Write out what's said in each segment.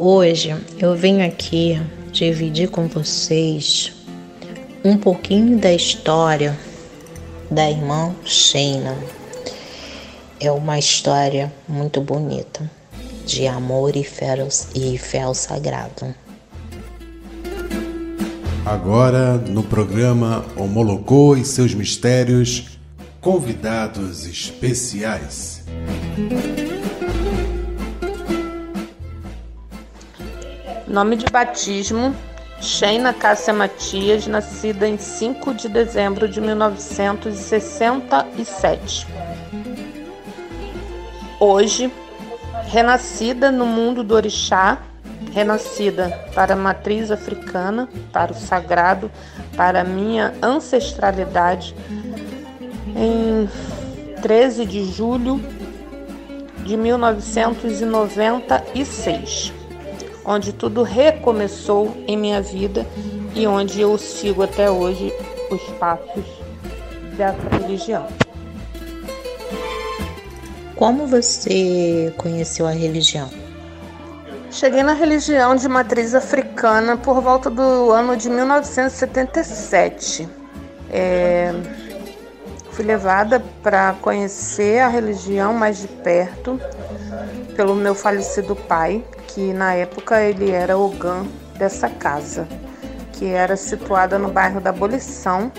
Hoje eu venho aqui dividir com vocês um pouquinho da história da irmã Sheina. É uma história muito bonita de amor e fé, e fé sagrado. Agora, no programa Homologou e seus mistérios, convidados especiais. Nome de batismo: Sheina Cássia Matias, nascida em 5 de dezembro de 1967. Hoje, renascida no mundo do orixá, renascida para a matriz africana, para o sagrado, para a minha ancestralidade, em 13 de julho de 1996 onde tudo recomeçou em minha vida e onde eu sigo até hoje os passos dessa religião. Como você conheceu a religião? Cheguei na religião de matriz africana por volta do ano de 1977. É, fui levada para conhecer a religião mais de perto pelo meu falecido pai, que na época ele era o GAN dessa casa, que era situada no bairro da Abolição,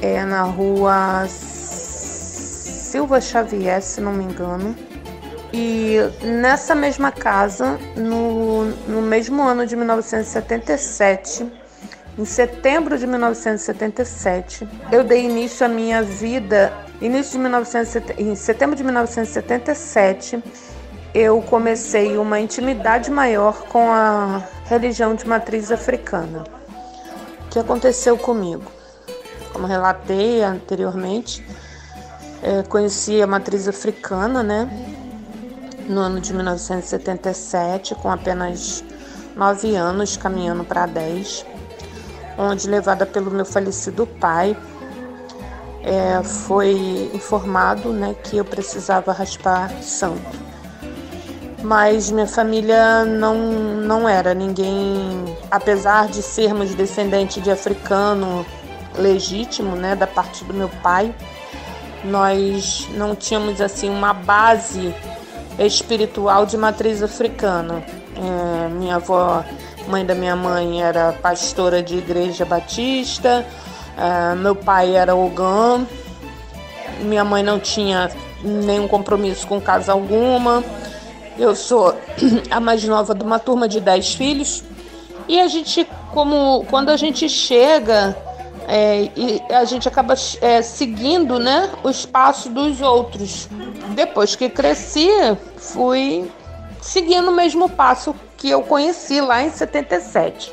é na rua Silva Xavier, se não me engano. E nessa mesma casa, no, no mesmo ano de 1977, em setembro de 1977, eu dei início à minha vida. Início de 1970, em setembro de 1977, eu comecei uma intimidade maior com a religião de matriz africana. O que aconteceu comigo? Como relatei anteriormente, é, conheci a matriz africana, né? No ano de 1977, com apenas nove anos, caminhando para dez, onde levada pelo meu falecido pai, é, foi informado, né, que eu precisava raspar santo mas minha família não, não era ninguém, apesar de sermos descendentes de africano legítimo, né, da parte do meu pai, nós não tínhamos assim uma base espiritual de matriz africana. É, minha avó, mãe da minha mãe, era pastora de igreja batista, é, meu pai era ogã, minha mãe não tinha nenhum compromisso com casa alguma. Eu sou a mais nova de uma turma de 10 filhos. E a gente, como quando a gente chega, é, a gente acaba é, seguindo né, os passos dos outros. Depois que cresci, fui seguindo o mesmo passo que eu conheci lá em 77.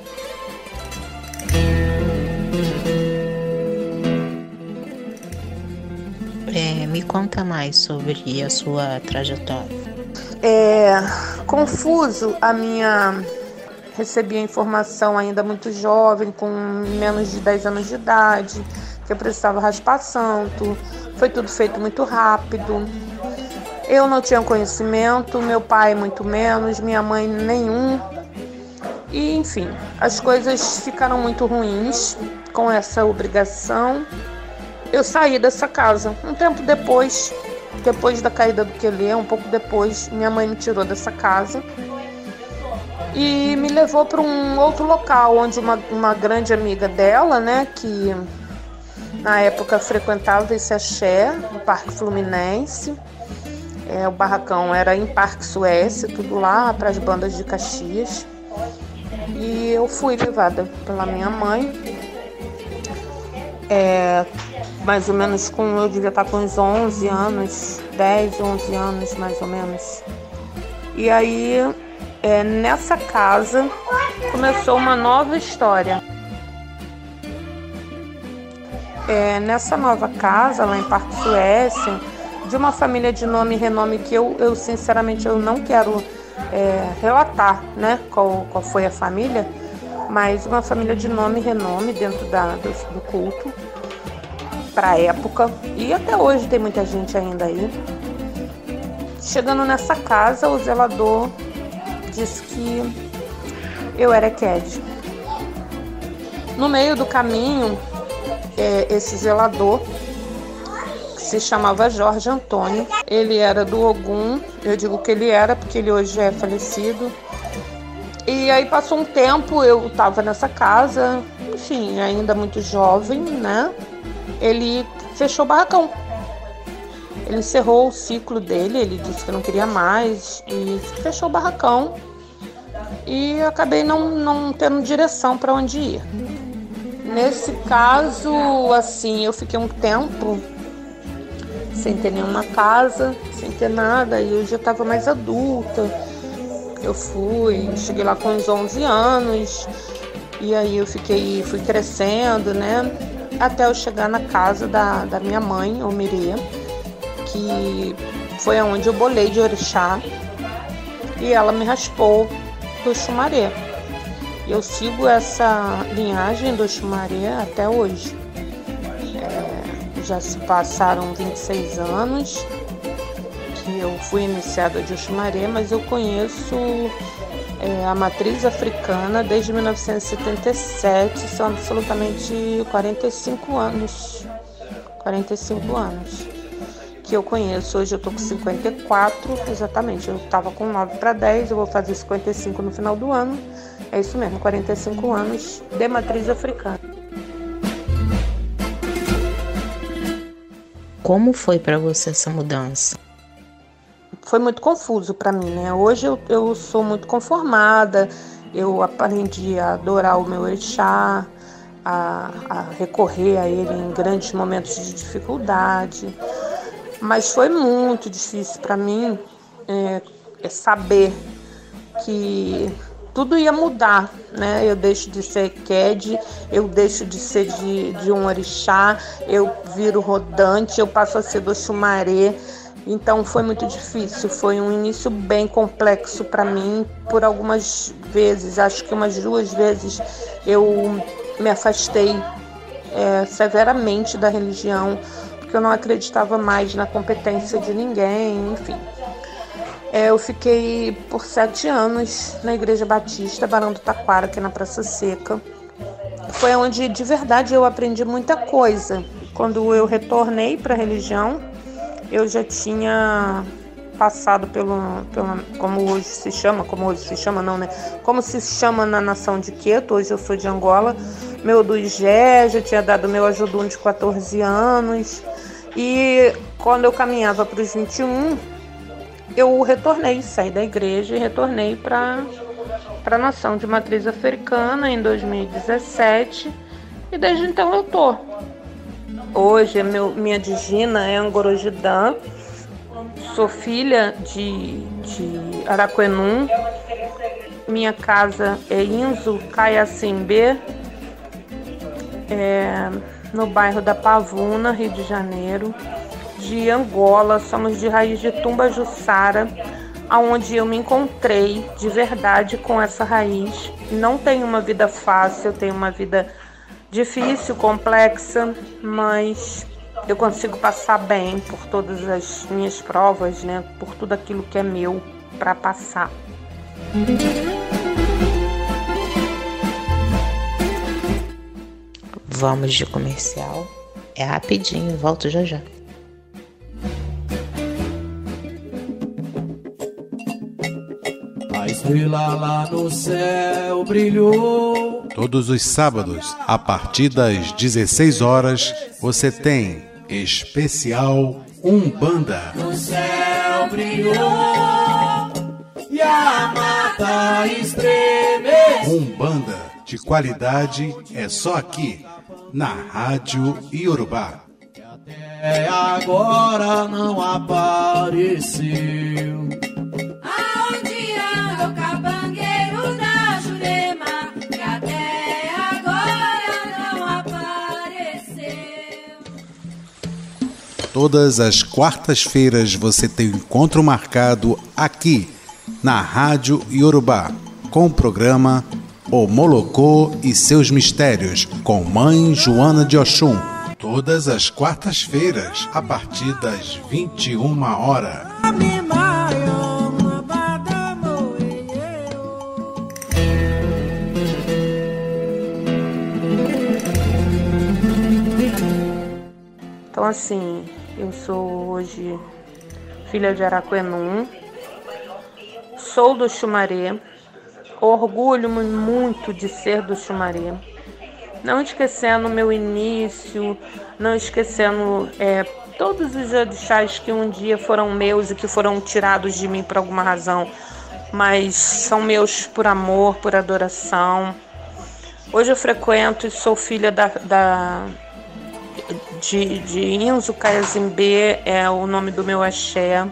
É, me conta mais sobre a sua trajetória. É confuso a minha recebi a informação ainda muito jovem, com menos de 10 anos de idade, que eu precisava raspar santo. Foi tudo feito muito rápido. Eu não tinha conhecimento, meu pai muito menos, minha mãe nenhum. E enfim, as coisas ficaram muito ruins com essa obrigação. Eu saí dessa casa. Um tempo depois, depois da caída do Quelê, um pouco depois, minha mãe me tirou dessa casa e me levou para um outro local onde uma, uma grande amiga dela, né, que na época frequentava esse axé, no Parque Fluminense. É, o barracão era em Parque Suécia, tudo lá para as bandas de Caxias. E eu fui levada pela minha mãe. É, mais ou menos com, eu devia estar com uns 11 anos, 10, 11 anos mais ou menos. E aí, é, nessa casa, começou uma nova história. É, nessa nova casa, lá em Parque Suécia, de uma família de nome e renome que eu, eu sinceramente eu não quero é, relatar né, qual, qual foi a família, mas uma família de nome e renome dentro da, do, do culto para a época e até hoje tem muita gente ainda aí. Chegando nessa casa, o zelador disse que eu era Ked. No meio do caminho, é, esse zelador, que se chamava Jorge Antônio, ele era do Ogum, eu digo que ele era porque ele hoje é falecido. E aí passou um tempo, eu estava nessa casa, enfim, ainda muito jovem, né? Ele fechou o barracão. Ele encerrou o ciclo dele, ele disse que não queria mais e fechou o barracão. E acabei não, não tendo direção para onde ir. Nesse caso, assim, eu fiquei um tempo sem ter nenhuma casa, sem ter nada, e eu já estava mais adulta. Eu fui, cheguei lá com uns 11 anos, e aí eu fiquei, fui crescendo, né? Até eu chegar na casa da, da minha mãe, Omirê, que foi aonde eu bolei de orixá, e ela me raspou do chumaré. Eu sigo essa linhagem do Xumaré até hoje. É, já se passaram 26 anos que eu fui iniciada de Oxumaré, mas eu conheço é, a matriz africana desde 1977, são absolutamente 45 anos. 45 anos que eu conheço. Hoje eu tô com 54, exatamente. Eu tava com 9 para 10, eu vou fazer 55 no final do ano. É isso mesmo, 45 anos de matriz africana. Como foi para você essa mudança? Foi muito confuso para mim, né? Hoje eu, eu sou muito conformada, eu aprendi a adorar o meu orixá, a, a recorrer a ele em grandes momentos de dificuldade. Mas foi muito difícil para mim é, é saber que tudo ia mudar, né? Eu deixo de ser Ked, eu deixo de ser de, de um orixá, eu viro rodante, eu passo a ser do Xumaré. Então foi muito difícil, foi um início bem complexo para mim. Por algumas vezes, acho que umas duas vezes, eu me afastei é, severamente da religião, porque eu não acreditava mais na competência de ninguém, enfim. É, eu fiquei por sete anos na Igreja Batista, Barão do Taquara, aqui na Praça Seca. Foi onde de verdade eu aprendi muita coisa. Quando eu retornei para a religião, eu já tinha passado pelo, pelo, como hoje se chama, como hoje se chama não, né? Como se chama na nação de Queto, hoje eu sou de Angola. Meu do Igé, já tinha dado meu ajudum de 14 anos. E quando eu caminhava para os 21, eu retornei, saí da igreja e retornei para a nação de matriz africana em 2017 e desde então eu tô. Hoje meu, minha digina é Angorojidã, sou filha de, de Araquenum, minha casa é Inzo Caiacimbe, é, no bairro da Pavuna, Rio de Janeiro de Angola, somos de raiz de Tumba Jussara, aonde eu me encontrei de verdade com essa raiz. Não tenho uma vida fácil, tenho uma vida difícil, complexa, mas eu consigo passar bem por todas as minhas provas, né? Por tudo aquilo que é meu para passar. Vamos de comercial. É rapidinho, volto já já. estrela lá no céu brilhou. Todos os sábados, a partir das 16 horas, você tem especial Umbanda. No céu brilhou e a mata estremeceu. Umbanda de qualidade é só aqui, na Rádio Iorubá. Até agora não apareceu. Todas as quartas-feiras você tem um encontro marcado aqui na Rádio Yorubá com o programa O Molocô e seus Mistérios com Mãe Joana de Oxum. Todas as quartas-feiras a partir das 21 horas. Então, assim, eu sou hoje filha de Araquenum, sou do Xumaré, orgulho muito de ser do Xumaré. Não esquecendo meu início, não esquecendo é, todos os orixás que um dia foram meus e que foram tirados de mim por alguma razão, mas são meus por amor, por adoração. Hoje eu frequento e sou filha da, da de, de Inzo Caiazimbe, é o nome do meu axé.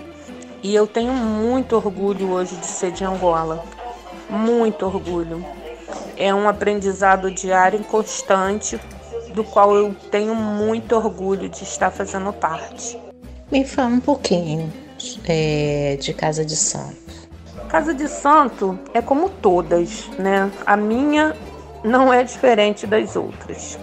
E eu tenho muito orgulho hoje de ser de Angola. Muito orgulho. É um aprendizado diário e constante, do qual eu tenho muito orgulho de estar fazendo parte. Me fala um pouquinho é, de Casa de Santo. Casa de Santo é como todas, né? A minha não é diferente das outras.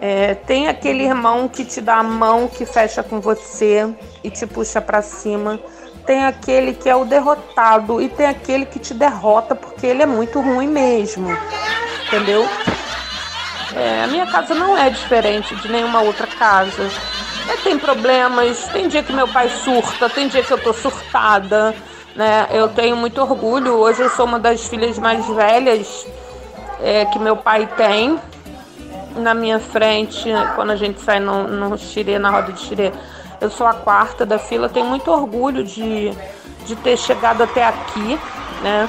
É, tem aquele irmão que te dá a mão, que fecha com você e te puxa para cima. Tem aquele que é o derrotado e tem aquele que te derrota porque ele é muito ruim mesmo. Entendeu? É, a minha casa não é diferente de nenhuma outra casa. É, tem problemas, tem dia que meu pai surta, tem dia que eu tô surtada, né? Eu tenho muito orgulho. Hoje eu sou uma das filhas mais velhas é, que meu pai tem. Na minha frente, quando a gente sai no, no xirê, na roda de xirê, eu sou a quarta da fila. Tenho muito orgulho de, de ter chegado até aqui, né?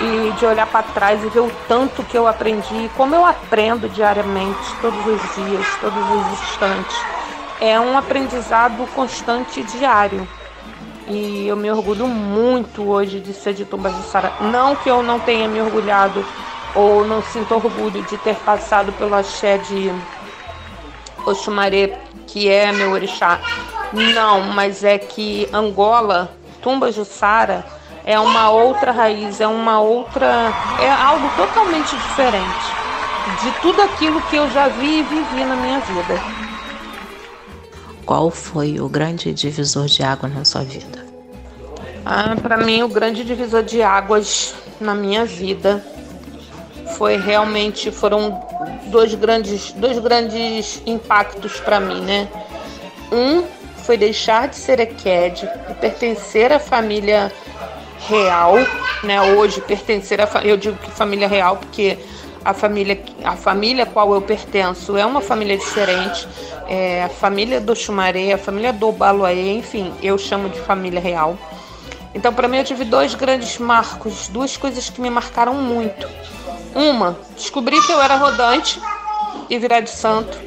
E de olhar para trás e ver o tanto que eu aprendi, como eu aprendo diariamente, todos os dias, todos os instantes. É um aprendizado constante diário. E eu me orgulho muito hoje de ser de Tumbajussara. Não que eu não tenha me orgulhado ou não sinto orgulho de ter passado pelo axé de Oxumaré, que é meu orixá. Não, mas é que Angola, Tumba Jussara, é uma outra raiz, é uma outra. é algo totalmente diferente de tudo aquilo que eu já vi e vivi na minha vida. Qual foi o grande divisor de água na sua vida? Ah, para mim, o grande divisor de águas na minha vida foi realmente foram dois grandes dois grandes impactos para mim, né? Um foi deixar de ser Eked e pertencer à família real, né? Hoje pertencer a eu digo que família real porque a família a família a qual eu pertenço é uma família diferente, é a família do Xumaré, a família do Baluaê, enfim, eu chamo de família real. Então, para mim, eu tive dois grandes marcos, duas coisas que me marcaram muito. Uma, descobri que eu era rodante e virar de santo.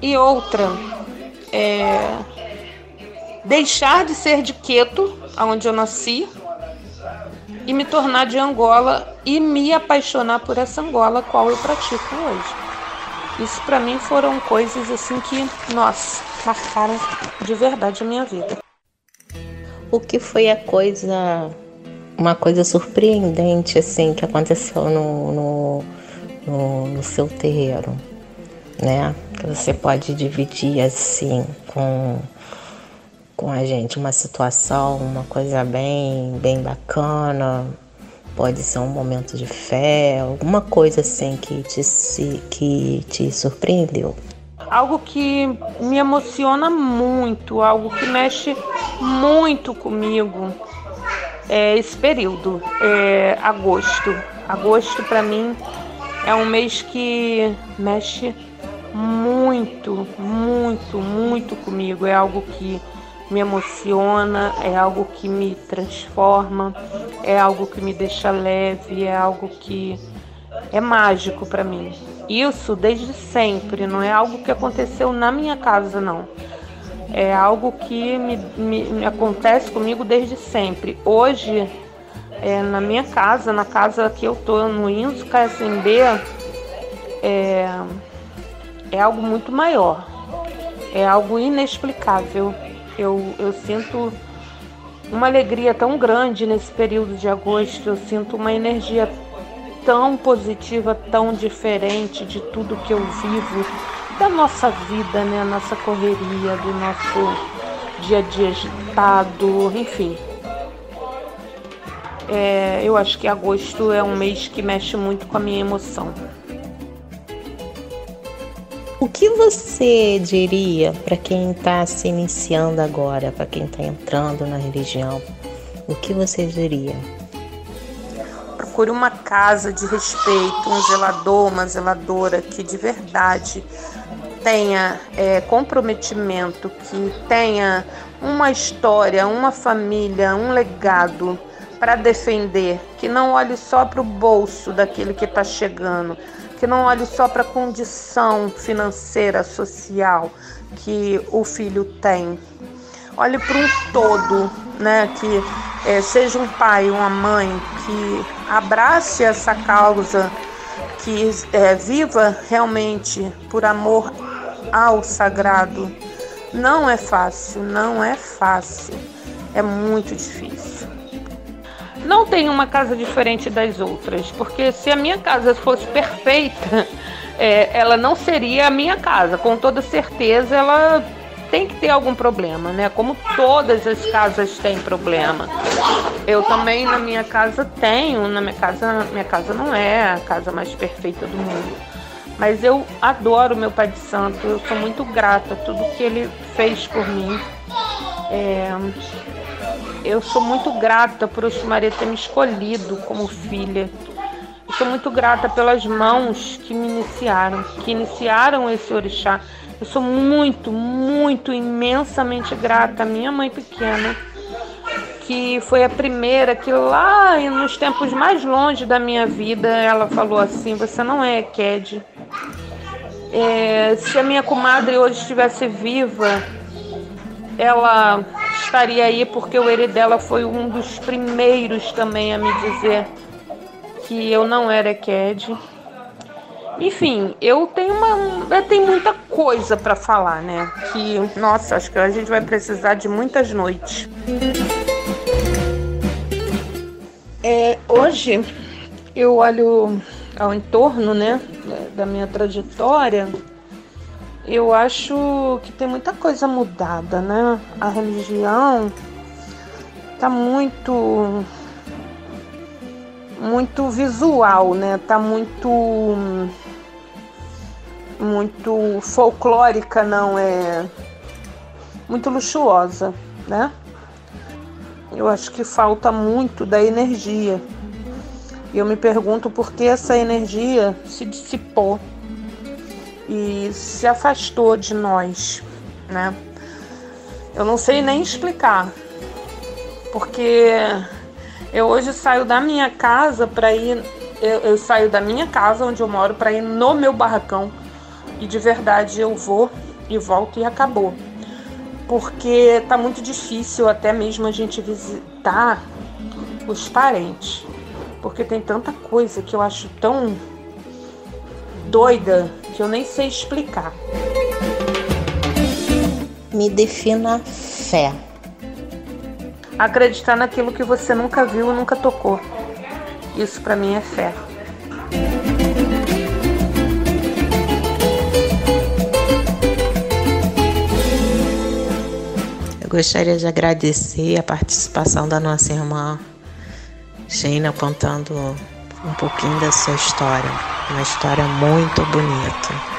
E outra, é deixar de ser de Queto, onde eu nasci, e me tornar de Angola e me apaixonar por essa Angola qual eu pratico hoje. Isso para mim foram coisas assim que, nossa, marcaram de verdade a minha vida. O que foi a coisa uma coisa surpreendente assim que aconteceu no, no, no, no seu terreiro, né? Que você pode dividir assim com com a gente uma situação, uma coisa bem bem bacana, pode ser um momento de fé, alguma coisa assim que te que te surpreendeu. Algo que me emociona muito, algo que mexe muito comigo é, esse período, é, agosto. Agosto para mim é um mês que mexe muito, muito, muito comigo. É algo que me emociona, é algo que me transforma, é algo que me deixa leve, é algo que é mágico para mim. Isso desde sempre, não é algo que aconteceu na minha casa, não é algo que me, me, me acontece comigo desde sempre. Hoje, é, na minha casa, na casa que eu tô no Inso KSMB, é, é algo muito maior, é algo inexplicável. Eu, eu sinto uma alegria tão grande nesse período de agosto, eu sinto uma energia tão positiva, tão diferente de tudo que eu vivo da nossa vida, né? A nossa correria, do nosso dia a dia agitado, enfim. É, eu acho que agosto é um mês que mexe muito com a minha emoção. O que você diria para quem está se iniciando agora, para quem está entrando na religião? O que você diria? Procure uma casa de respeito, um zelador, uma zeladora que de verdade tenha é, comprometimento, que tenha uma história, uma família, um legado para defender, que não olhe só para o bolso daquele que está chegando, que não olhe só para a condição financeira, social que o filho tem. Olhe para um todo, né? Que é, seja um pai, uma mãe que abrace essa causa, que é, viva realmente por amor ao sagrado. Não é fácil, não é fácil, é muito difícil. Não tem uma casa diferente das outras, porque se a minha casa fosse perfeita, é, ela não seria a minha casa. Com toda certeza, ela tem que ter algum problema, né? Como todas as casas têm problema. Eu também na minha casa tenho, na minha casa, minha casa não é a casa mais perfeita do mundo. Mas eu adoro meu Pai de Santo, eu sou muito grata a tudo que ele fez por mim. É, eu sou muito grata por o Xumaré ter me escolhido como filha. Eu sou muito grata pelas mãos que me iniciaram, que iniciaram esse orixá. Eu sou muito, muito, imensamente grata à minha mãe pequena, que foi a primeira que lá nos tempos mais longe da minha vida, ela falou assim: Você não é Ked. É, se a minha comadre hoje estivesse viva, ela estaria aí porque o Eri dela foi um dos primeiros também a me dizer que eu não era Ked. Enfim, eu tenho uma, tenho muita coisa para falar, né? Que, nossa, acho que a gente vai precisar de muitas noites. É, hoje eu olho ao entorno, né, da minha trajetória. Eu acho que tem muita coisa mudada, né? A religião tá muito muito visual, né? Tá muito muito folclórica, não é muito luxuosa, né? Eu acho que falta muito da energia. E eu me pergunto por que essa energia se dissipou e se afastou de nós, né? Eu não sei nem explicar, porque eu hoje saio da minha casa para ir, eu, eu saio da minha casa onde eu moro para ir no meu barracão e de verdade eu vou e volto e acabou. Porque tá muito difícil até mesmo a gente visitar os parentes. Porque tem tanta coisa que eu acho tão doida que eu nem sei explicar. Me defina fé. Acreditar naquilo que você nunca viu e nunca tocou. Isso para mim é fé. Eu gostaria de agradecer a participação da nossa irmã Sheina contando um pouquinho da sua história. Uma história muito bonita.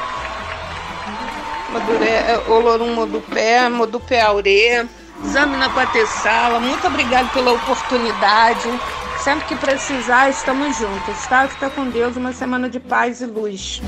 Maduré, Olorum Modupé, Modupé Aure, Zamina Quatessala, muito obrigado pela oportunidade. Sempre que precisar, estamos juntos, tá? Fica com Deus, uma semana de paz e luz.